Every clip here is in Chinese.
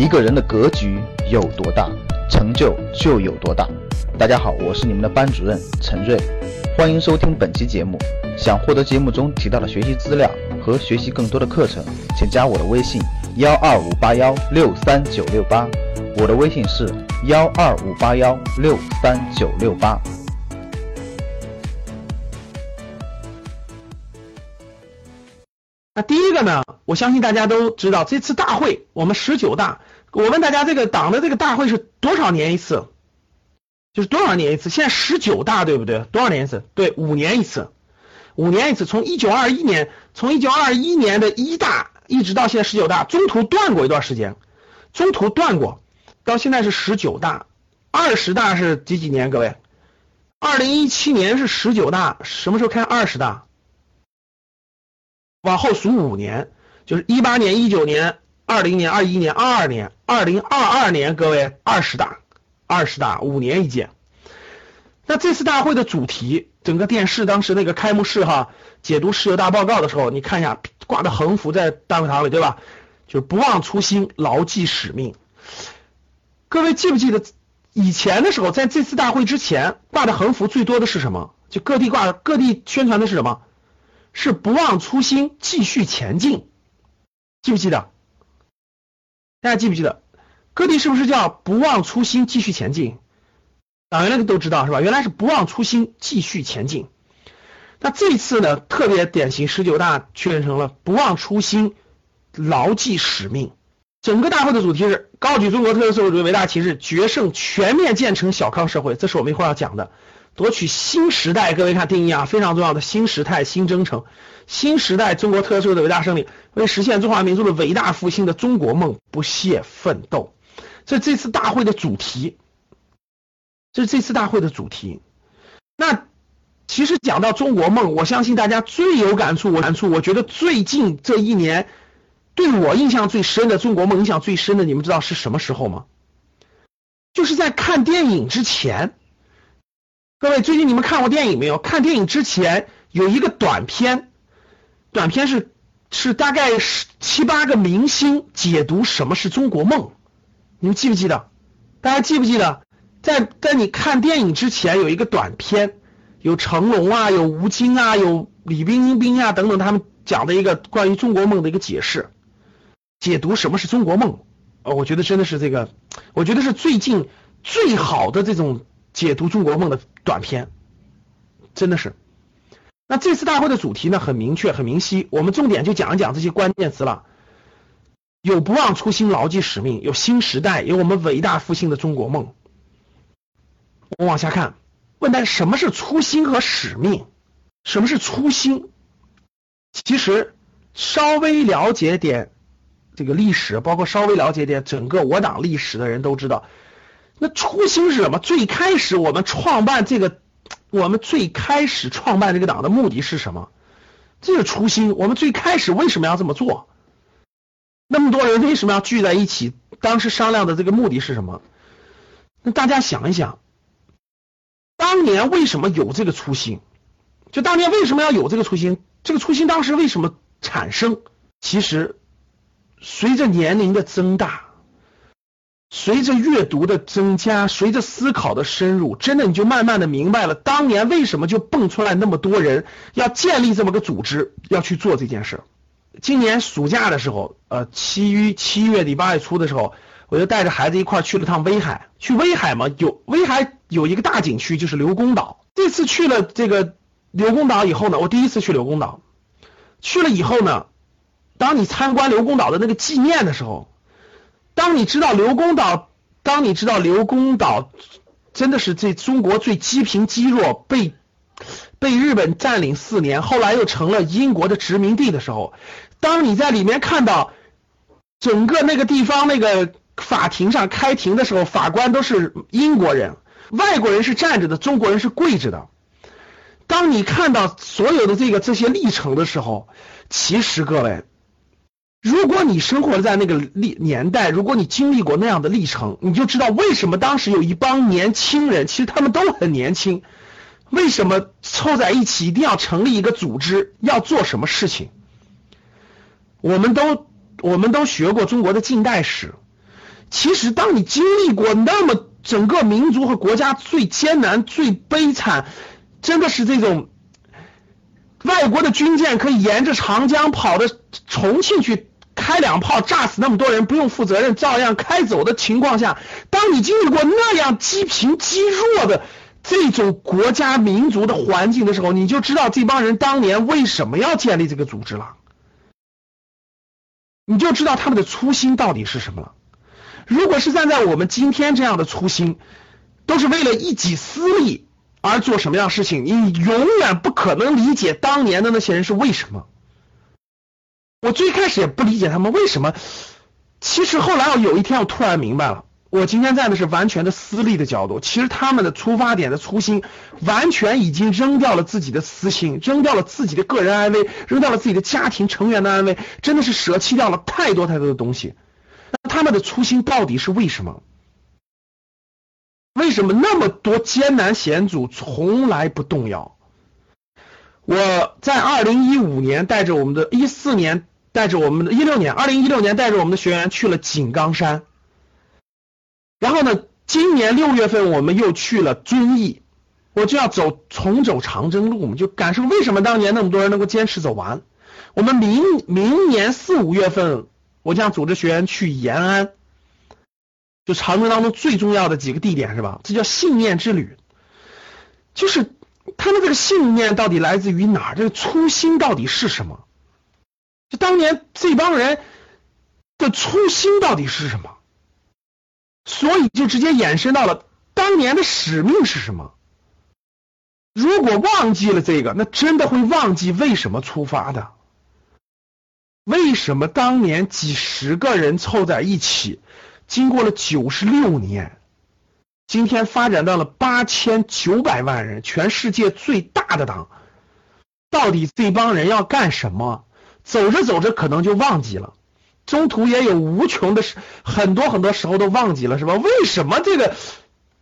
一个人的格局有多大，成就就有多大。大家好，我是你们的班主任陈瑞，欢迎收听本期节目。想获得节目中提到的学习资料和学习更多的课程，请加我的微信幺二五八幺六三九六八。我的微信是幺二五八幺六三九六八。那第一个呢，我相信大家都知道，这次大会我们十九大，我问大家这个党的这个大会是多少年一次？就是多少年一次？现在十九大对不对？多少年一次？对，五年一次，五年一次。从一九二一年，从一九二一年的一大一直到现在十九大，中途断过一段时间，中途断过，到现在是十九大，二十大是几几年？各位，二零一七年是十九大，什么时候开二十大？往后数五年，就是一八年、一九年、二零年、二一年、二二年、二零二二年，各位二十大，二十大五年一届。那这次大会的主题，整个电视当时那个开幕式哈，解读十九大报告的时候，你看一下挂的横幅在大会堂里，对吧？就是不忘初心，牢记使命。各位记不记得以前的时候，在这次大会之前挂的横幅最多的是什么？就各地挂各地宣传的是什么？是不忘初心，继续前进，记不记得？大家记不记得？各地是不是叫不忘初心，继续前进？党员那个都知道是吧？原来是不忘初心，继续前进。那这次呢，特别典型，十九大确认成了不忘初心，牢记使命。整个大会的主题是高举中国特色社会主义伟大旗帜，决胜全面建成小康社会。这是我们一会儿要讲的。夺取新时代，各位看定义啊，非常重要的新时代新征程，新时代中国特色社会的伟大胜利，为实现中华民族的伟大复兴的中国梦不懈奋斗，这这次大会的主题，这是这次大会的主题。那其实讲到中国梦，我相信大家最有感触，我感触，我觉得最近这一年对我印象最深的中国梦，印象最深的，你们知道是什么时候吗？就是在看电影之前。各位，最近你们看过电影没有？看电影之前有一个短片，短片是是大概是七八个明星解读什么是中国梦，你们记不记得？大家记不记得？在在你看电影之前有一个短片，有成龙啊，有吴京啊，有李冰冰啊等等，他们讲的一个关于中国梦的一个解释，解读什么是中国梦。呃，我觉得真的是这个，我觉得是最近最好的这种。解读中国梦的短片，真的是。那这次大会的主题呢，很明确、很明晰。我们重点就讲一讲这些关键词了。有不忘初心、牢记使命，有新时代，有我们伟大复兴的中国梦。我往下看，问大家什么是初心和使命？什么是初心？其实稍微了解点这个历史，包括稍微了解点整个我党历史的人都知道。那初心是什么？最开始我们创办这个，我们最开始创办这个党的目的是什么？这是初心。我们最开始为什么要这么做？那么多人为什么要聚在一起？当时商量的这个目的是什么？那大家想一想，当年为什么有这个初心？就当年为什么要有这个初心？这个初心当时为什么产生？其实随着年龄的增大。随着阅读的增加，随着思考的深入，真的你就慢慢的明白了，当年为什么就蹦出来那么多人要建立这么个组织，要去做这件事。今年暑假的时候，呃，七月七月底八月初的时候，我就带着孩子一块去了趟威海。去威海嘛，有威海有一个大景区，就是刘公岛。这次去了这个刘公岛以后呢，我第一次去刘公岛，去了以后呢，当你参观刘公岛的那个纪念的时候。当你知道刘公岛，当你知道刘公岛真的是这中国最积贫积弱，被被日本占领四年，后来又成了英国的殖民地的时候，当你在里面看到整个那个地方那个法庭上开庭的时候，法官都是英国人，外国人是站着的，中国人是跪着的。当你看到所有的这个这些历程的时候，其实各位。如果你生活在那个历年代，如果你经历过那样的历程，你就知道为什么当时有一帮年轻人，其实他们都很年轻，为什么凑在一起一定要成立一个组织，要做什么事情？我们都我们都学过中国的近代史，其实，当你经历过那么整个民族和国家最艰难、最悲惨，真的是这种外国的军舰可以沿着长江跑到重庆去开两炮炸死那么多人，不用负责任照样开走的情况下，当你经历过那样积贫积弱的这种国家民族的环境的时候，你就知道这帮人当年为什么要建立这个组织了，你就知道他们的初心到底是什么了。如果是站在我们今天这样的初心，都是为了一己私利而做什么样的事情，你永远不可能理解当年的那些人是为什么。我最开始也不理解他们为什么，其实后来我有一天我突然明白了，我今天站的是完全的私利的角度，其实他们的出发点的初心，完全已经扔掉了自己的私心，扔掉了自己的个人安危，扔掉了自己的家庭成员的安危，真的是舍弃掉了太多太多的东西。那他们的初心到底是为什么？为什么那么多艰难险阻从来不动摇？我在二零一五年带着我们的一四年带着我们的一六年二零一六年带着我们的学员去了井冈山，然后呢，今年六月份我们又去了遵义，我就要走重走长征路我们，就感受为什么当年那么多人能够坚持走完。我们明明年四五月份。我将组织学员去延安，就长征当中最重要的几个地点是吧？这叫信念之旅，就是他们这个信念到底来自于哪？这个初心到底是什么？就当年这帮人的初心到底是什么？所以就直接延伸到了当年的使命是什么？如果忘记了这个，那真的会忘记为什么出发的。为什么当年几十个人凑在一起，经过了九十六年，今天发展到了八千九百万人，全世界最大的党，到底这帮人要干什么？走着走着可能就忘记了，中途也有无穷的时，很多很多时候都忘记了，是吧？为什么这个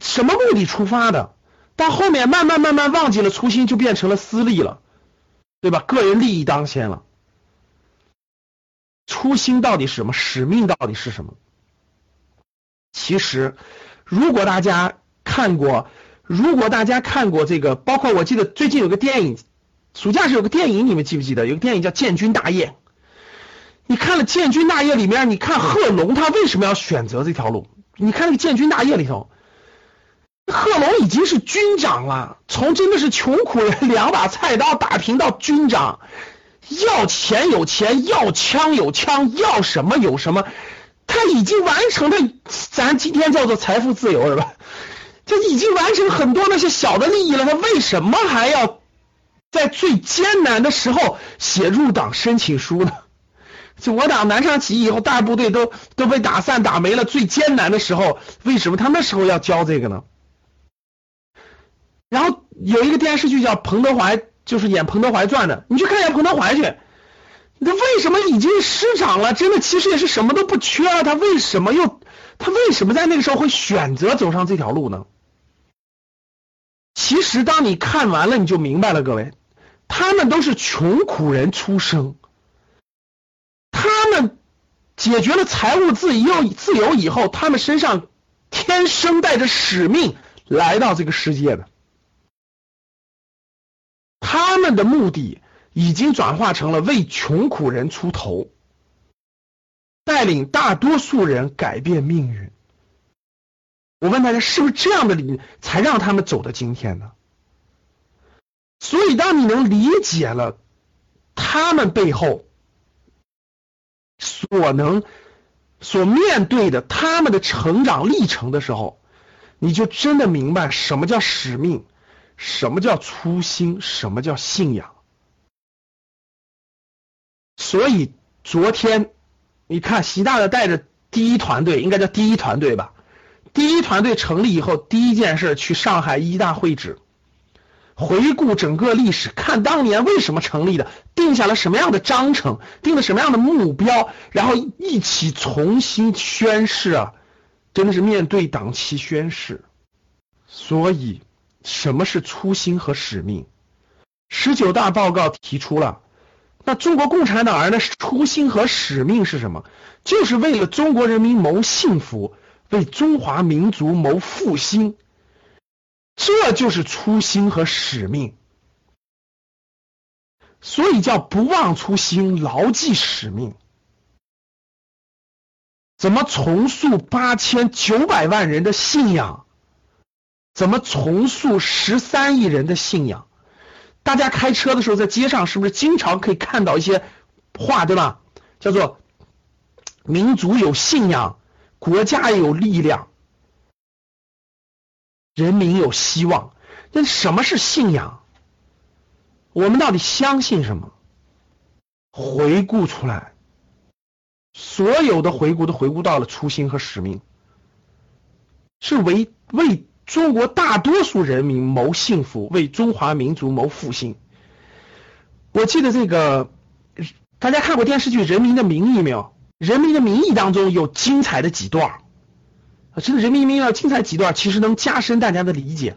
什么目的出发的？到后面慢慢慢慢忘记了初心，就变成了私利了，对吧？个人利益当先了。初心到底是什么？使命到底是什么？其实，如果大家看过，如果大家看过这个，包括我记得最近有个电影，暑假是有个电影，你们记不记得？有个电影叫《建军大业》。你看了《建军大业》里面，你看贺龙他为什么要选择这条路？你看那个《建军大业》里头，贺龙已经是军长了，从真的是穷苦人两把菜刀打拼到军长。要钱有钱，要枪有枪，要什么有什么，他已经完成的，咱今天叫做财富自由是吧？他已经完成很多那些小的利益了，他为什么还要在最艰难的时候写入党申请书呢？就我党南昌起义以后，大部队都都被打散打没了，最艰难的时候，为什么他那时候要教这个呢？然后有一个电视剧叫彭德怀。就是演彭德怀传的，你去看一下彭德怀去。他为什么已经失长了？真的其实也是什么都不缺了，他为什么又他为什么在那个时候会选择走上这条路呢？其实当你看完了，你就明白了，各位，他们都是穷苦人出生，他们解决了财务自由自由以后，他们身上天生带着使命来到这个世界的。他们的目的已经转化成了为穷苦人出头，带领大多数人改变命运。我问大家，是不是这样的理才让他们走到今天呢？所以，当你能理解了他们背后所能所面对的他们的成长历程的时候，你就真的明白什么叫使命。什么叫初心？什么叫信仰？所以昨天你看，习大大带着第一团队，应该叫第一团队吧？第一团队成立以后，第一件事去上海一大会址，回顾整个历史，看当年为什么成立的，定下了什么样的章程，定了什么样的目标，然后一起重新宣誓啊！真的是面对党旗宣誓。所以。什么是初心和使命？十九大报告提出了，那中国共产党人的初心和使命是什么？就是为了中国人民谋幸福，为中华民族谋复兴，这就是初心和使命。所以叫不忘初心，牢记使命。怎么重塑八千九百万人的信仰？怎么重塑十三亿人的信仰？大家开车的时候，在街上是不是经常可以看到一些话，对吧？叫做“民族有信仰，国家有力量，人民有希望”。那什么是信仰？我们到底相信什么？回顾出来，所有的回顾都回顾到了初心和使命，是为为中国大多数人民谋幸福，为中华民族谋复兴。我记得这个，大家看过电视剧《人民的名义》没有？《人民的名义》当中有精彩的几段啊，这个《人民的名义》要精彩几段，其实能加深大家的理解。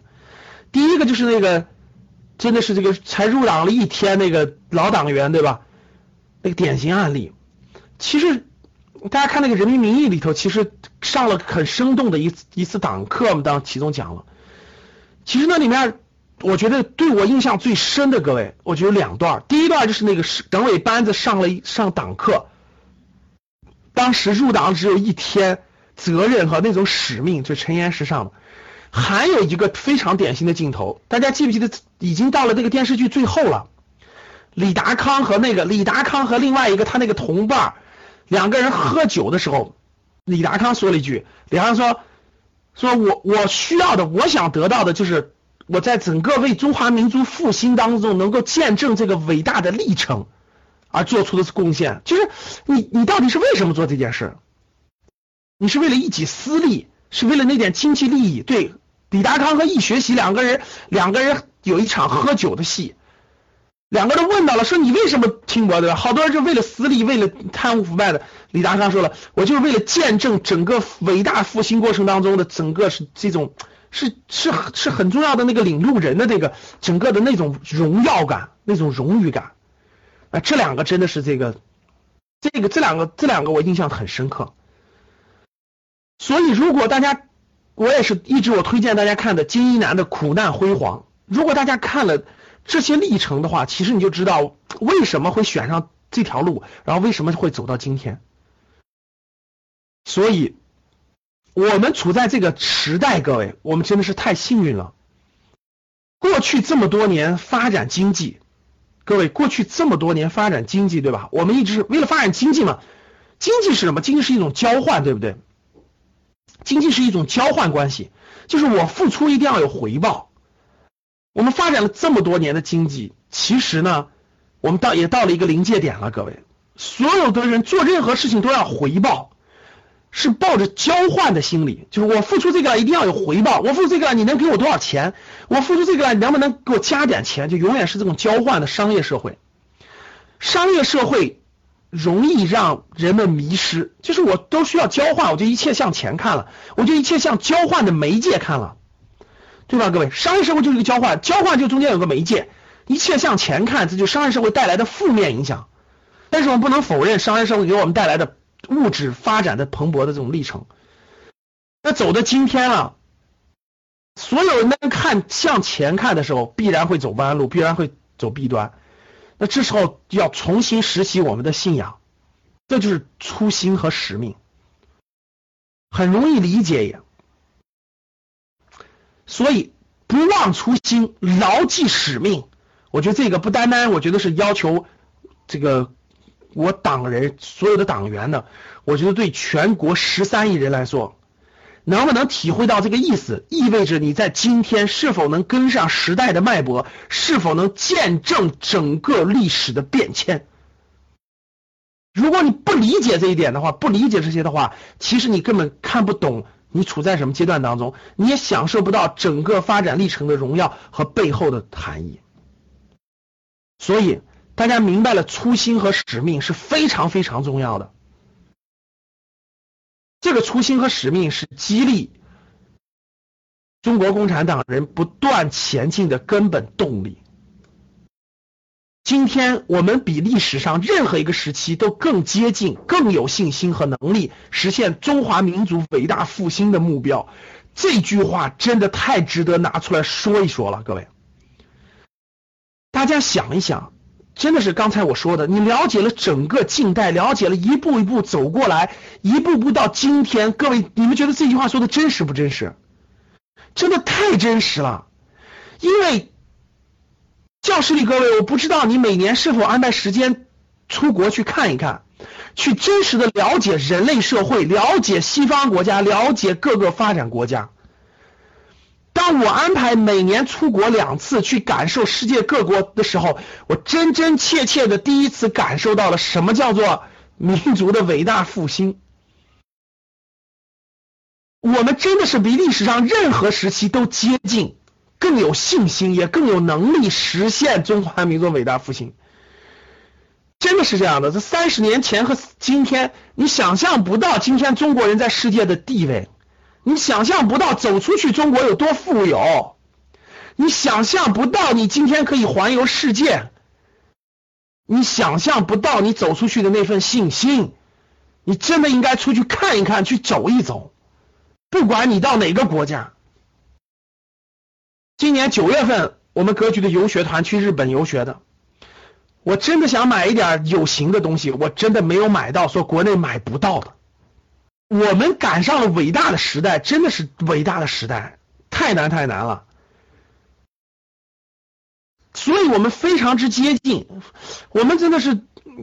第一个就是那个。真的是这个才入党了一天那个老党员对吧？那个典型案例，其实大家看那个《人民名义》里头，其实上了很生动的一次一次党课，我们当其中讲了。其实那里面，我觉得对我印象最深的各位，我觉得两段。第一段就是那个党委班子上了一上党课，当时入党只有一天，责任和那种使命，就陈岩石上的。还有一个非常典型的镜头，大家记不记得？已经到了这个电视剧最后了。李达康和那个李达康和另外一个他那个同伴两个人喝酒的时候，李达康说了一句：“李达康说，说我我需要的，我想得到的就是我在整个为中华民族复兴当中能够见证这个伟大的历程而做出的贡献。就是你你到底是为什么做这件事？你是为了一己私利，是为了那点经济利益？对。”李达康和易学习两个人，两个人有一场喝酒的戏，两个人问到了，说你为什么听我的？好多人就为了私利，为了贪污腐败的。李达康说了，我就是为了见证整个伟大复兴过程当中的整个是这种是是是很重要的那个领路人的那个整个的那种荣耀感，那种荣誉感。啊，这两个真的是这个这个这两个这两个我印象很深刻。所以如果大家。我也是一直我推荐大家看的金一南的苦难辉煌。如果大家看了这些历程的话，其实你就知道为什么会选上这条路，然后为什么会走到今天。所以，我们处在这个时代，各位，我们真的是太幸运了。过去这么多年发展经济，各位，过去这么多年发展经济，对吧？我们一直为了发展经济嘛。经济是什么？经济是一种交换，对不对？经济是一种交换关系，就是我付出一定要有回报。我们发展了这么多年的经济，其实呢，我们到也到了一个临界点了。各位，所有的人做任何事情都要回报，是抱着交换的心理，就是我付出这个一定要有回报。我付出这个，你能给我多少钱？我付出这个，你能不能给我加点钱？就永远是这种交换的商业社会。商业社会。容易让人们迷失，就是我都需要交换，我就一切向钱看了，我就一切向交换的媒介看了，对吧？各位，商业社会就是一个交换，交换就中间有个媒介，一切向前看，这就商业社会带来的负面影响。但是我们不能否认商业社会给我们带来的物质发展的蓬勃的这种历程。那走到今天了，所有人都看向前看的时候，必然会走弯路，必然会走弊端。那这时候要重新拾起我们的信仰，这就是初心和使命，很容易理解也。所以不忘初心，牢记使命。我觉得这个不单单，我觉得是要求这个我党人所有的党员的，我觉得对全国十三亿人来说。能不能体会到这个意思？意味着你在今天是否能跟上时代的脉搏？是否能见证整个历史的变迁？如果你不理解这一点的话，不理解这些的话，其实你根本看不懂你处在什么阶段当中，你也享受不到整个发展历程的荣耀和背后的含义。所以，大家明白了初心和使命是非常非常重要的。这个初心和使命是激励中国共产党人不断前进的根本动力。今天我们比历史上任何一个时期都更接近、更有信心和能力实现中华民族伟大复兴的目标。这句话真的太值得拿出来说一说了，各位。大家想一想，真的是刚才我说的，你了解了整个近代，了解了一步一步走过来，一步步到今天，各位，你们觉得这句话说的真实不真实？真的太真实了，因为。教室里各位，我不知道你每年是否安排时间出国去看一看，去真实的了解人类社会，了解西方国家，了解各个发展国家。当我安排每年出国两次去感受世界各国的时候，我真真切切的第一次感受到了什么叫做民族的伟大复兴。我们真的是比历史上任何时期都接近。更有信心，也更有能力实现中华民族伟大复兴，真的是这样的。这三十年前和今天，你想象不到今天中国人在世界的地位，你想象不到走出去中国有多富有，你想象不到你今天可以环游世界，你想象不到你走出去的那份信心，你真的应该出去看一看，去走一走，不管你到哪个国家。今年九月份，我们格局的游学团去日本游学的。我真的想买一点有形的东西，我真的没有买到，说国内买不到的。我们赶上了伟大的时代，真的是伟大的时代，太难太难了。所以我们非常之接近，我们真的是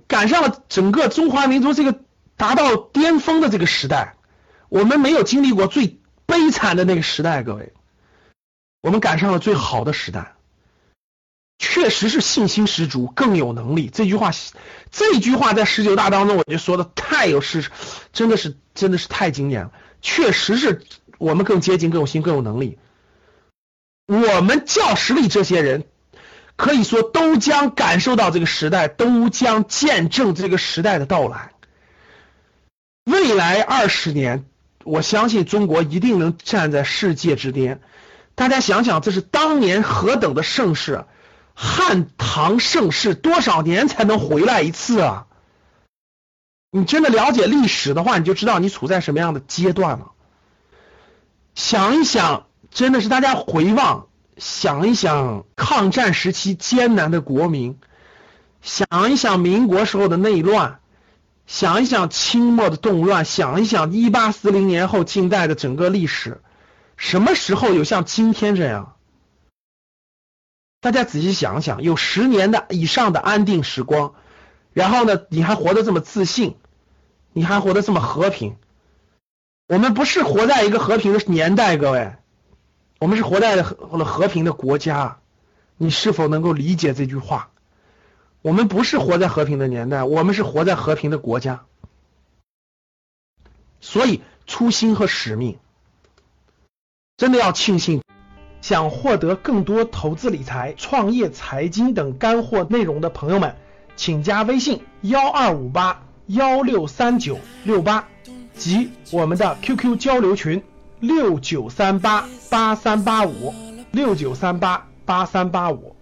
赶上了整个中华民族这个达到巅峰的这个时代。我们没有经历过最悲惨的那个时代，各位。我们赶上了最好的时代，确实是信心十足，更有能力。这句话，这句话在十九大当中，我就说的太有事，真的是真的是太经典了。确实是我们更接近，更有心，更有能力。我们教室里这些人，可以说都将感受到这个时代，都将见证这个时代的到来。未来二十年，我相信中国一定能站在世界之巅。大家想想，这是当年何等的盛世，汉唐盛世多少年才能回来一次啊？你真的了解历史的话，你就知道你处在什么样的阶段了。想一想，真的是大家回望，想一想抗战时期艰难的国民，想一想民国时候的内乱，想一想清末的动乱，想一想一八四零年后近代的整个历史。什么时候有像今天这样？大家仔细想想，有十年的以上的安定时光，然后呢，你还活得这么自信，你还活得这么和平。我们不是活在一个和平的年代，各位，我们是活在了和平的国家。你是否能够理解这句话？我们不是活在和平的年代，我们是活在和平的国家。所以，初心和使命。真的要庆幸！想获得更多投资理财、创业、财经等干货内容的朋友们，请加微信幺二五八幺六三九六八及我们的 QQ 交流群六九三八八三八五六九三八八三八五。